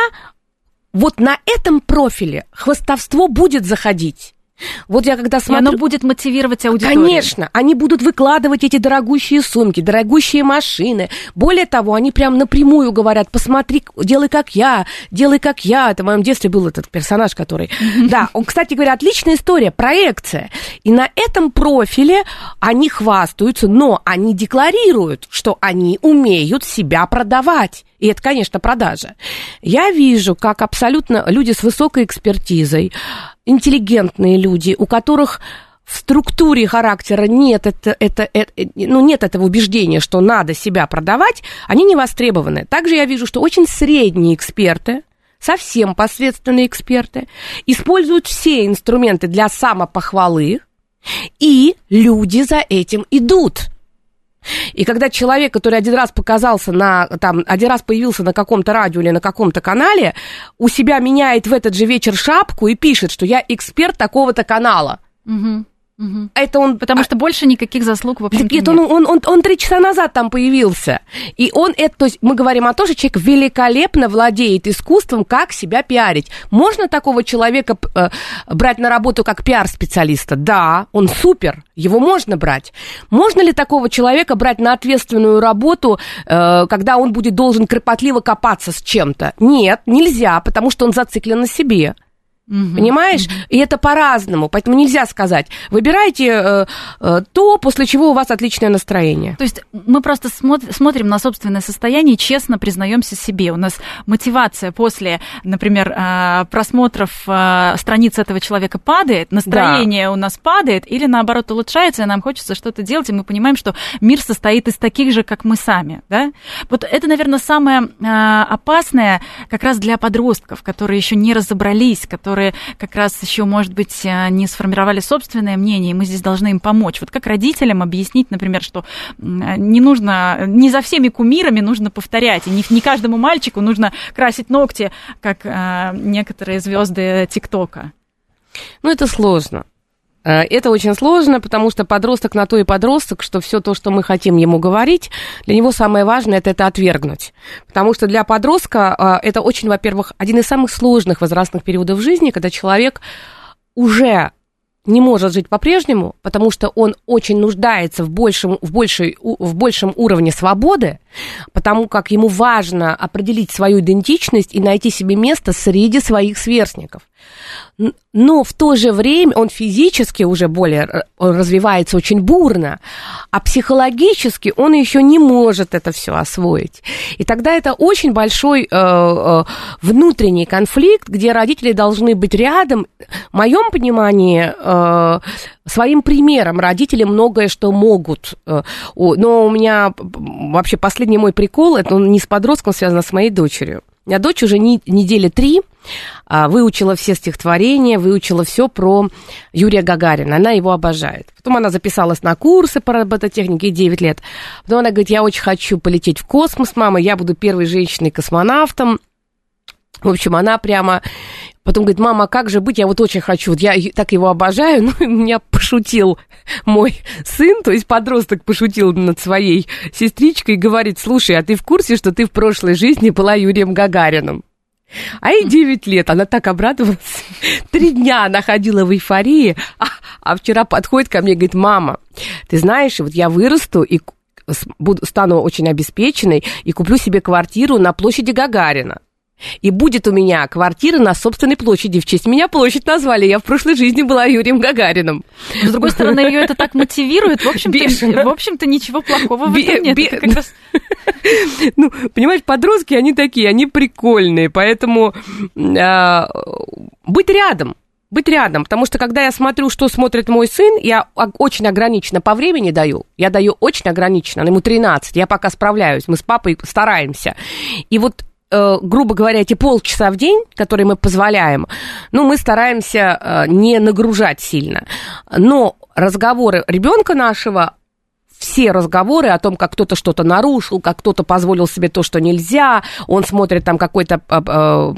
вот на этом профиле хвостовство будет заходить. Вот я когда смотрю... И оно будет мотивировать аудиторию. Конечно, они будут выкладывать эти дорогущие сумки, дорогущие машины. Более того, они прям напрямую говорят, посмотри, делай как я, делай как я. Это в моем детстве был этот персонаж, который... Да, он, кстати говоря, отличная история, проекция. И на этом профиле они хвастаются, но они декларируют, что они умеют себя продавать. И это, конечно, продажа. Я вижу, как абсолютно люди с высокой экспертизой, интеллигентные люди, у которых в структуре характера нет, это, это, это, ну, нет этого убеждения, что надо себя продавать, они не востребованы. Также я вижу, что очень средние эксперты, совсем посредственные эксперты, используют все инструменты для самопохвалы, и люди за этим идут. И когда человек, который один раз показался на, там, один раз появился на каком-то радио или на каком-то канале, у себя меняет в этот же вечер шапку и пишет, что я эксперт такого-то канала. Угу. Угу. Это он, потому а что больше никаких заслуг в общем нет. Он, он, он, он три часа назад там появился. И он это, то есть мы говорим о том, что человек великолепно владеет искусством, как себя пиарить. Можно такого человека э, брать на работу как пиар-специалиста? Да, он супер, его можно брать. Можно ли такого человека брать на ответственную работу, э, когда он будет должен кропотливо копаться с чем-то? Нет, нельзя, потому что он зациклен на себе. Угу, Понимаешь? Угу. И это по-разному. Поэтому нельзя сказать. Выбирайте э, э, то, после чего у вас отличное настроение. То есть мы просто смотр- смотрим на собственное состояние и честно признаемся себе. У нас мотивация после, например, э, просмотров э, страниц этого человека падает, настроение да. у нас падает, или наоборот улучшается, и нам хочется что-то делать, и мы понимаем, что мир состоит из таких же, как мы сами. Да? Вот это, наверное, самое э, опасное как раз для подростков, которые еще не разобрались, которые которые как раз еще, может быть, э, не сформировали собственное мнение, и мы здесь должны им помочь. Вот как родителям объяснить, например, что не нужно, не за всеми кумирами нужно повторять, и не, не каждому мальчику нужно красить ногти, как э, некоторые звезды ТикТока. Ну, это сложно. Э, это очень сложно, потому что подросток на то и подросток, что все то, что мы хотим ему говорить, для него самое важное это, это отвергнуть. Потому что для подростка э, это очень, во-первых, один из самых сложных возрастных периодов жизни, когда человек уже не может жить по-прежнему, потому что он очень нуждается в большем, в, большей, в большем уровне свободы, потому как ему важно определить свою идентичность и найти себе место среди своих сверстников. Но в то же время он физически уже более он развивается очень бурно, а психологически он еще не может это все освоить. И тогда это очень большой э, э, внутренний конфликт, где родители должны быть рядом. В моем понимании, э, своим примером родители многое что могут. Э, но у меня вообще последний мой прикол, это он не с подростком связан, а с моей дочерью. Меня дочь уже не, недели три а, выучила все стихотворения, выучила все про Юрия Гагарина. Она его обожает. Потом она записалась на курсы по робототехнике 9 лет. Потом она говорит, я очень хочу полететь в космос, мама, я буду первой женщиной-космонавтом. В общем, она прямо... Потом говорит, мама, а как же быть, я вот очень хочу, вот я так его обожаю, ну, меня пошутил мой сын, то есть подросток пошутил над своей сестричкой и говорит, слушай, а ты в курсе, что ты в прошлой жизни была Юрием Гагарином? А ей 9 лет, она так обрадовалась. Три дня она ходила в эйфории, а, а вчера подходит ко мне и говорит, мама, ты знаешь, вот я вырасту и буду, стану очень обеспеченной и куплю себе квартиру на площади Гагарина. И будет у меня квартира на собственной площади. В честь меня площадь назвали. Я в прошлой жизни была Юрием Гагарином. Но, с другой стороны, ее это так мотивирует. В общем-то, в общем-то ничего плохого в этом нет. Это раз... Ну, понимаешь, подростки, они такие, они прикольные. Поэтому а, быть рядом быть рядом, потому что когда я смотрю, что смотрит мой сын, я очень ограниченно по времени даю, я даю очень ограниченно, ему 13, я пока справляюсь, мы с папой стараемся. И вот Э, грубо говоря, эти полчаса в день, которые мы позволяем, ну, мы стараемся э, не нагружать сильно. Но разговоры ребенка нашего все разговоры о том, как кто-то что-то нарушил, как кто-то позволил себе то, что нельзя, он смотрит там какой-то э, э,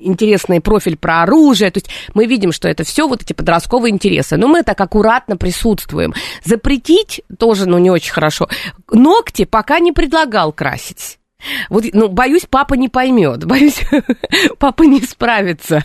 интересный профиль про оружие, то есть мы видим, что это все вот эти подростковые интересы, но мы так аккуратно присутствуем. Запретить тоже, ну, не очень хорошо. Ногти пока не предлагал красить. Вот, ну, боюсь, папа не поймет, боюсь, папа не справится.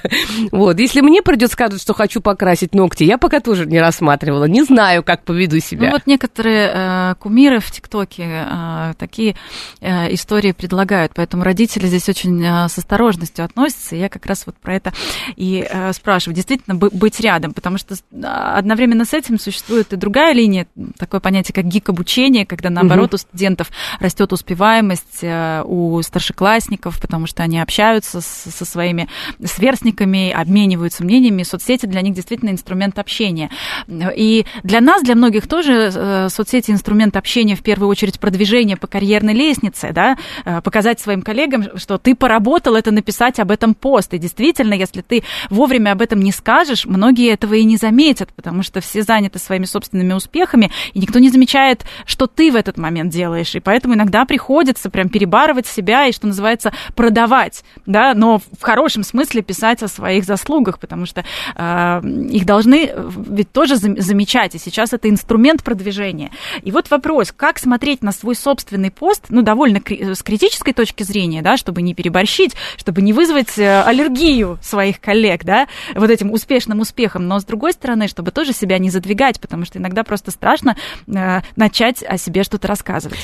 Вот, если мне придет сказать, что хочу покрасить ногти, я пока тоже не рассматривала, не знаю, как поведу себя. Ну, вот некоторые э, кумиры в ТикТоке э, такие э, истории предлагают, поэтому родители здесь очень э, с осторожностью относятся, и я как раз вот про это и э, спрашиваю. Действительно, быть рядом, потому что одновременно с этим существует и другая линия, такое понятие, как гик-обучение, когда, наоборот, угу. у студентов растет успеваемость, э, у старшеклассников, потому что они общаются со своими сверстниками, обмениваются мнениями. Соцсети для них действительно инструмент общения. И для нас, для многих тоже э, соцсети инструмент общения в первую очередь продвижение по карьерной лестнице, да, э, показать своим коллегам, что ты поработал, это написать об этом пост. И действительно, если ты вовремя об этом не скажешь, многие этого и не заметят, потому что все заняты своими собственными успехами, и никто не замечает, что ты в этот момент делаешь. И поэтому иногда приходится прям перебарывать перебарывать себя и, что называется, продавать, да, но в хорошем смысле писать о своих заслугах, потому что э, их должны э, ведь тоже замечать, и сейчас это инструмент продвижения. И вот вопрос, как смотреть на свой собственный пост, ну, довольно кри- с критической точки зрения, да, чтобы не переборщить, чтобы не вызвать э, аллергию своих коллег, да, вот этим успешным успехом, но с другой стороны, чтобы тоже себя не задвигать, потому что иногда просто страшно э, начать о себе что-то рассказывать.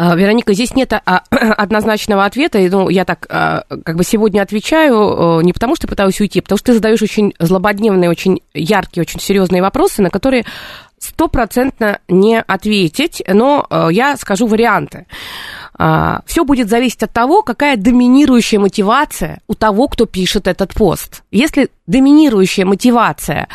А, Вероника, здесь нет а, однозначного ответа. Ну, я так а, как бы сегодня отвечаю не потому, что пытаюсь уйти, а потому что ты задаешь очень злободневные, очень яркие, очень серьезные вопросы, на которые стопроцентно не ответить, но я скажу варианты. Все будет зависеть от того, какая доминирующая мотивация у того, кто пишет этот пост. Если доминирующая мотивация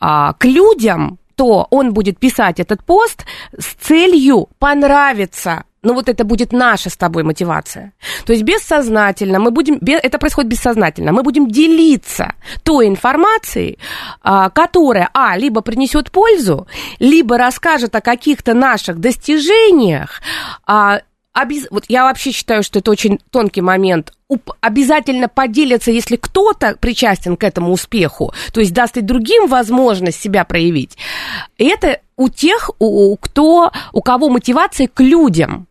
к людям, то он будет писать этот пост с целью понравиться ну вот это будет наша с тобой мотивация. То есть бессознательно мы будем, это происходит бессознательно, мы будем делиться той информацией, а, которая, а, либо принесет пользу, либо расскажет о каких-то наших достижениях, а, Обез... Вот я вообще считаю, что это очень тонкий момент. Уп... Обязательно поделиться, если кто-то причастен к этому успеху, то есть даст и другим возможность себя проявить. Это у тех, у, кто, у кого мотивация к людям.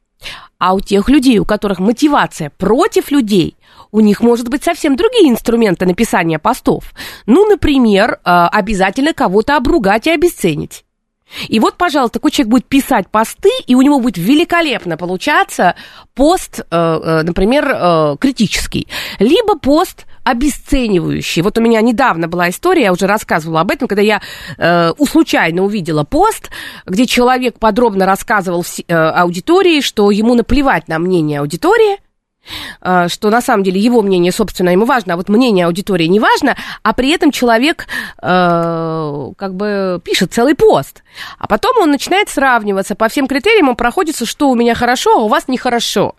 А у тех людей, у которых мотивация против людей, у них может быть совсем другие инструменты написания постов. Ну, например, э, обязательно кого-то обругать и обесценить. И вот, пожалуйста, такой человек будет писать посты, и у него будет великолепно получаться пост, э, э, например, критический, либо пост обесценивающий. Вот у меня недавно была история, я уже рассказывала об этом, когда я э, случайно увидела пост, где человек подробно рассказывал э, аудитории, что ему наплевать на мнение аудитории, э, что на самом деле его мнение, собственно, ему важно, а вот мнение аудитории не важно, а при этом человек э, как бы пишет целый пост. А потом он начинает сравниваться по всем критериям, он проходится, что у меня хорошо, а у вас нехорошо.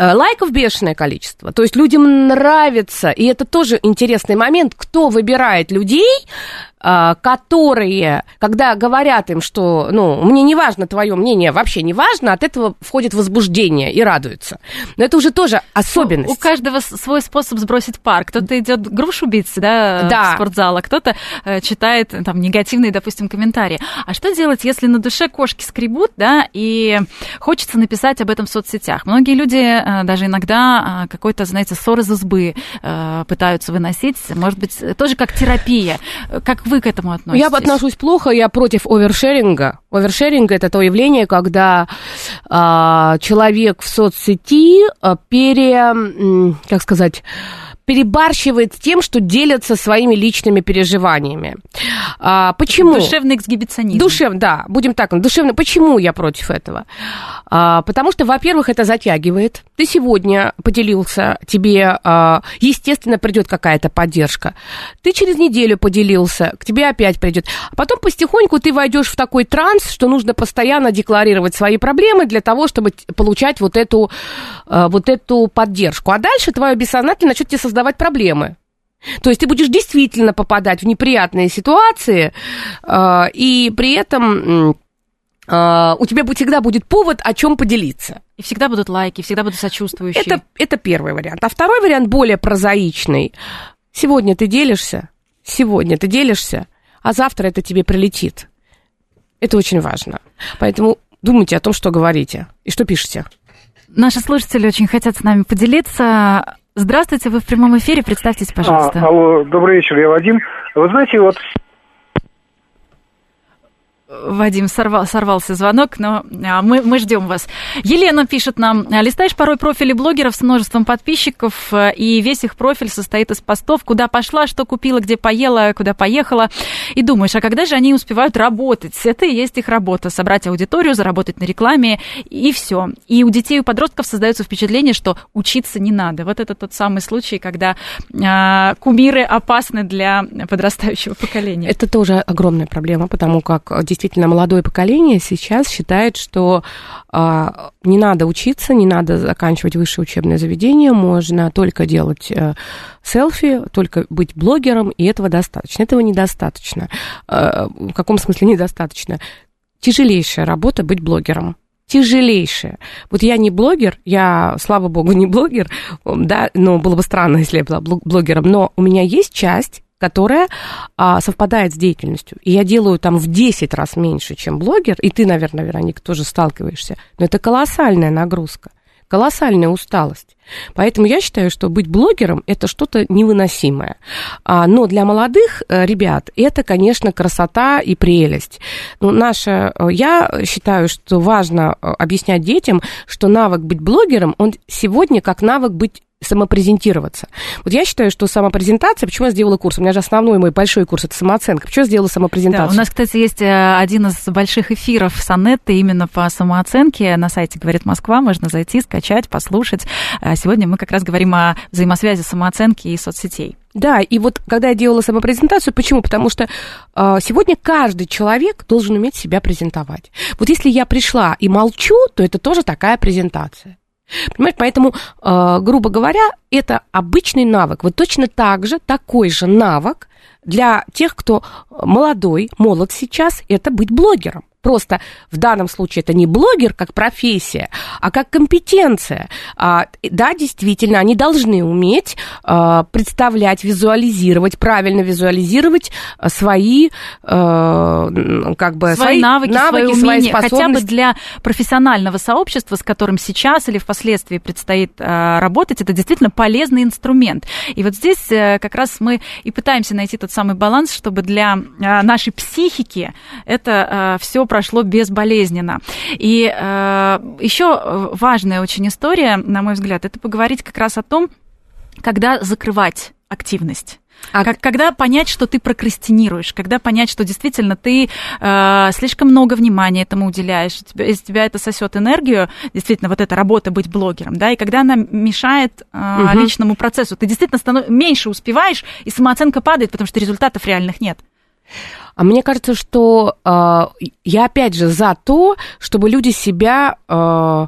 Э, лайков бешеное количество. То есть людям нравится, и это тоже интересный момент, кто выбирает людей, а, которые, когда говорят им, что, ну, мне не важно твое мнение, вообще не важно, от этого входит возбуждение и радуются. Но это уже тоже особенность. Ну, у каждого свой способ сбросить пар. Кто-то идет грушу бить, да, да. в спортзал, а кто-то э, читает там негативные, допустим, комментарии. А что делать, если на душе кошки скребут, да, и хочется написать об этом в соцсетях? Многие люди э, даже иногда э, какой-то, знаете, ссор из избы пытаются выносить, может быть, тоже как терапия. Как вы к этому относитесь? Я отношусь плохо, я против овершеринга. Овершеринг – это то явление, когда а, человек в соцсети а, пере, как сказать, перебарщивает с тем, что делятся своими личными переживаниями. А, почему? Душевный эксгибиционизм. Душев, да, будем так, душевно. Почему я против этого? А, потому что, во-первых, это затягивает. Ты сегодня поделился, тебе, а, естественно, придет какая-то поддержка. Ты через неделю поделился, к тебе опять придет. А потом потихоньку ты войдешь в такой транс, что нужно постоянно декларировать свои проблемы для того, чтобы получать вот эту, а, вот эту поддержку. А дальше твое бессознательное начнет тебе создавать проблемы. То есть ты будешь действительно попадать в неприятные ситуации, э, и при этом э, у тебя всегда будет повод о чем поделиться. И всегда будут лайки, всегда будут сочувствующие. Это, это первый вариант. А второй вариант более прозаичный. Сегодня ты делишься, сегодня ты делишься, а завтра это тебе прилетит. Это очень важно. Поэтому думайте о том, что говорите и что пишете. Наши слушатели очень хотят с нами поделиться. Здравствуйте, вы в прямом эфире, представьтесь, пожалуйста. А, алло, добрый вечер, я Вадим. Вы знаете, вот Вадим, сорвал, сорвался звонок, но а, мы, мы ждем вас. Елена пишет нам, листаешь порой профили блогеров с множеством подписчиков, э, и весь их профиль состоит из постов, куда пошла, что купила, где поела, куда поехала, и думаешь, а когда же они успевают работать? Это и есть их работа, собрать аудиторию, заработать на рекламе, и все. И у детей, и у подростков создается впечатление, что учиться не надо. Вот это тот самый случай, когда а, кумиры опасны для подрастающего поколения. Это тоже огромная проблема, потому как действительно молодое поколение сейчас считает, что э, не надо учиться, не надо заканчивать высшее учебное заведение, можно только делать э, селфи, только быть блогером, и этого достаточно. Этого недостаточно. Э, в каком смысле недостаточно? Тяжелейшая работа быть блогером тяжелейшая. Вот я не блогер, я, слава богу, не блогер, да, но было бы странно, если я была блогером, но у меня есть часть которая а, совпадает с деятельностью. И я делаю там в 10 раз меньше, чем блогер, и ты, наверное, Вероника, тоже сталкиваешься. Но это колоссальная нагрузка, колоссальная усталость. Поэтому я считаю, что быть блогером это что-то невыносимое. А, но для молодых э, ребят это, конечно, красота и прелесть. Ну, наша, э, я считаю, что важно э, объяснять детям, что навык быть блогером, он сегодня как навык быть самопрезентироваться. Вот я считаю, что самопрезентация, почему я сделала курс? У меня же основной мой большой курс это самооценка. Почему я сделала самопрезентацию? Да, у нас, кстати, есть э, один из больших эфиров с Анеттой именно по самооценке. На сайте «Говорит Москва» можно зайти, скачать, послушать. А сегодня мы как раз говорим о взаимосвязи самооценки и соцсетей. Да, и вот когда я делала самопрезентацию, почему? Потому что э, сегодня каждый человек должен уметь себя презентовать. Вот если я пришла и молчу, то это тоже такая презентация. Понимаете, поэтому, э, грубо говоря, это обычный навык. Вот точно так же, такой же навык для тех, кто молодой, молод сейчас, это быть блогером. Просто в данном случае это не блогер как профессия, а как компетенция. А, да, действительно, они должны уметь а, представлять, визуализировать, правильно визуализировать а, свои, а, как бы, свои, свои навыки, навыки свои умения, свои хотя бы для профессионального сообщества, с которым сейчас или впоследствии предстоит а, работать, это действительно полезный инструмент. И вот здесь а, как раз мы и пытаемся найти тот самый баланс, чтобы для а, нашей психики это а, все прошло безболезненно. И э, еще важная очень история, на мой взгляд, это поговорить как раз о том, когда закрывать активность. А как, когда понять, что ты прокрастинируешь, когда понять, что действительно ты э, слишком много внимания этому уделяешь, тебя, из тебя это сосет энергию, действительно, вот эта работа быть блогером, да, и когда она мешает э, угу. личному процессу, ты действительно станов... меньше успеваешь, и самооценка падает, потому что результатов реальных нет. А мне кажется, что э, я опять же за то, чтобы люди себя э,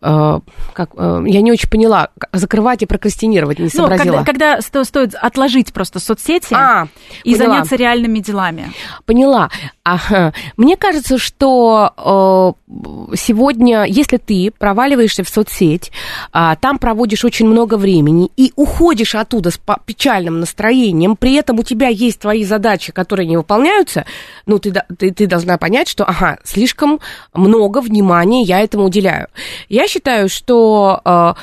как, э, я не очень поняла, закрывать и прокрастинировать, не сообразила. Ну, когда, когда стоит отложить просто соцсети а, и поняла. заняться реальными делами. Поняла. Ага. Мне кажется, что э, сегодня, если ты проваливаешься в соцсеть, э, там проводишь очень много времени и уходишь оттуда с печальным настроением, при этом у тебя есть твои задачи, которые не выполняются, ну, ты, ты, ты должна понять, что, ага, слишком много внимания я этому уделяю. Я считаю, что э,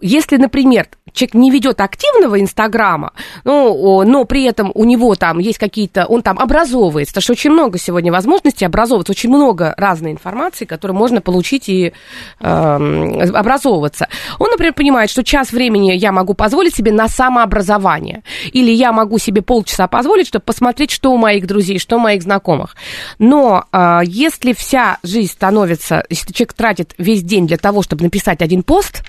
если, например, человек не ведет активного Инстаграма, ну, но при этом у него там есть какие-то, он там образовывается, потому что очень много сегодня возможностей образовываться, очень много разной информации, которую можно получить и э, образовываться. Он, например, понимает, что час времени я могу позволить себе на самообразование, или я могу себе полчаса позволить, чтобы посмотреть, что у моих друзей, что у моих знакомых. Но э, если вся жизнь становится, если человек тратит весь день для того, чтобы написать один пост,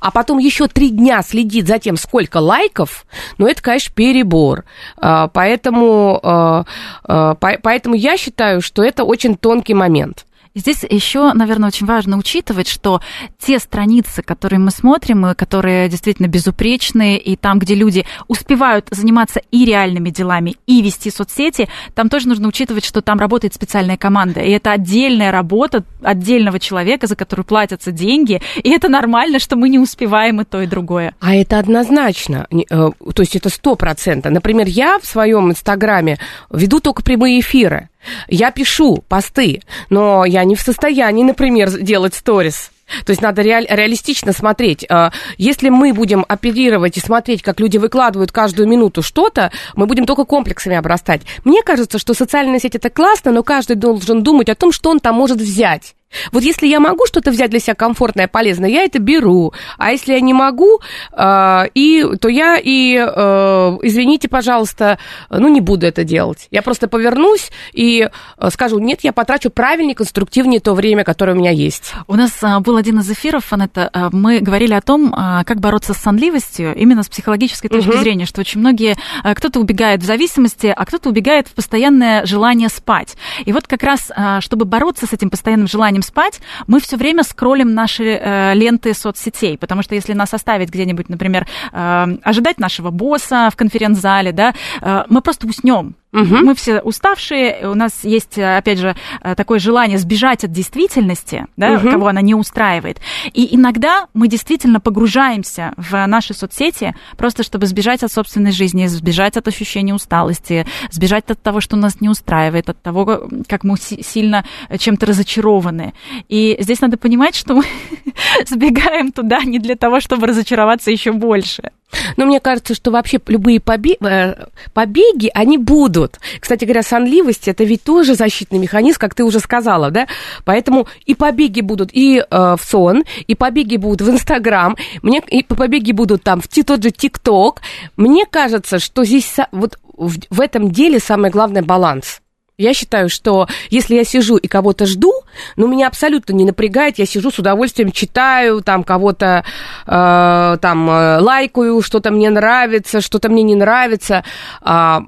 а потом еще три дня следит за тем, сколько лайков, ну, это, конечно, перебор. А, поэтому, а, а, поэтому я считаю, что это очень тонкий момент. Здесь еще, наверное, очень важно учитывать, что те страницы, которые мы смотрим, которые действительно безупречные, и там, где люди успевают заниматься и реальными делами, и вести соцсети, там тоже нужно учитывать, что там работает специальная команда. И это отдельная работа отдельного человека, за которую платятся деньги. И это нормально, что мы не успеваем и то, и другое. А это однозначно. Э, то есть это сто процентов. Например, я в своем инстаграме веду только прямые эфиры. Я пишу посты, но я не в состоянии, например, делать сторис. То есть надо реаль, реалистично смотреть. А, если мы будем оперировать и смотреть, как люди выкладывают каждую минуту что-то, мы будем только комплексами обрастать. Мне кажется, что социальная сеть это классно, но каждый должен думать о том, что он там может взять. Вот если я могу что-то взять для себя комфортное, полезное, я это беру. А если я не могу, э, и, то я и, э, извините, пожалуйста, ну, не буду это делать. Я просто повернусь и э, скажу, нет, я потрачу правильнее, конструктивнее то время, которое у меня есть. У нас а, был один из эфиров, Анетта, а, мы говорили о том, как бороться с сонливостью, именно с психологической точки угу. зрения, что очень многие, кто-то убегает в зависимости, а кто-то убегает в постоянное желание спать. И вот как раз, чтобы бороться с этим постоянным желанием ляжем спать, мы все время скроллим наши э, ленты соцсетей, потому что если нас оставить где-нибудь, например, э, ожидать нашего босса в конференц-зале, да, э, мы просто уснем. Угу. Мы все уставшие, у нас есть, опять же, такое желание сбежать от действительности, да, угу. кого она не устраивает. И иногда мы действительно погружаемся в наши соцсети просто чтобы сбежать от собственной жизни, сбежать от ощущения усталости, сбежать от того, что нас не устраивает, от того, как мы сильно чем-то разочарованы. И здесь надо понимать, что мы сбегаем туда не для того, чтобы разочароваться еще больше. Но мне кажется, что вообще любые побеги, э, побеги, они будут. Кстати говоря, сонливость – это ведь тоже защитный механизм, как ты уже сказала, да? Поэтому и побеги будут и э, в сон, и побеги будут в Инстаграм, мне, и побеги будут там в тот же ТикТок. Мне кажется, что здесь вот в, в этом деле самое главное – баланс. Я считаю, что если я сижу и кого-то жду, ну, меня абсолютно не напрягает, я сижу с удовольствием, читаю, там, кого-то, э, там, э, лайкаю, что-то мне нравится, что-то мне не нравится. Э,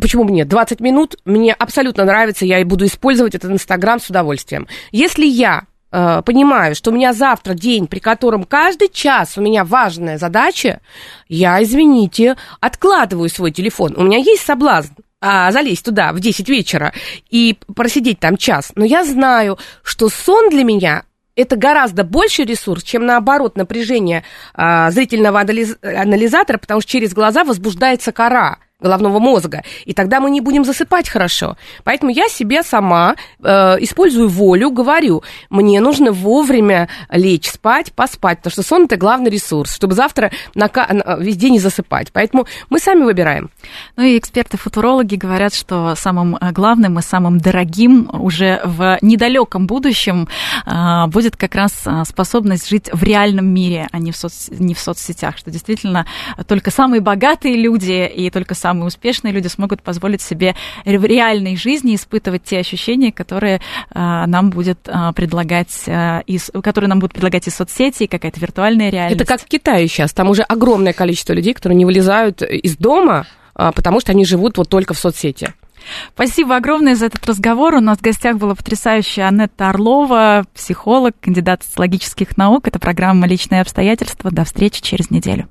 Почему мне? 20 минут мне абсолютно нравится, я и буду использовать этот Инстаграм с удовольствием. Если я э, понимаю, что у меня завтра день, при котором каждый час у меня важная задача, я, извините, откладываю свой телефон. У меня есть соблазн а, залезть туда в 10 вечера и просидеть там час. Но я знаю, что сон для меня это гораздо больше ресурс, чем наоборот напряжение а, зрительного анализ, анализатора, потому что через глаза возбуждается кора головного мозга, и тогда мы не будем засыпать хорошо. Поэтому я себе сама э, использую волю, говорю, мне нужно вовремя лечь спать, поспать, потому что сон это главный ресурс, чтобы завтра на, на, везде не засыпать. Поэтому мы сами выбираем. Ну и эксперты-футурологи говорят, что самым э, главным и самым дорогим уже в недалеком будущем э, будет как раз э, способность жить в реальном мире, а не в, соц... не в соцсетях, что действительно только самые богатые люди и только самые самые успешные люди смогут позволить себе в реальной жизни испытывать те ощущения, которые а, нам будет а, предлагать, а, из, которые нам будут предлагать и соцсети, и какая-то виртуальная реальность. Это как в Китае сейчас. Там уже огромное количество людей, которые не вылезают из дома, потому что они живут вот только в соцсети. Спасибо огромное за этот разговор. У нас в гостях была потрясающая Анетта Орлова, психолог, кандидат социологических наук. Это программа «Личные обстоятельства». До встречи через неделю.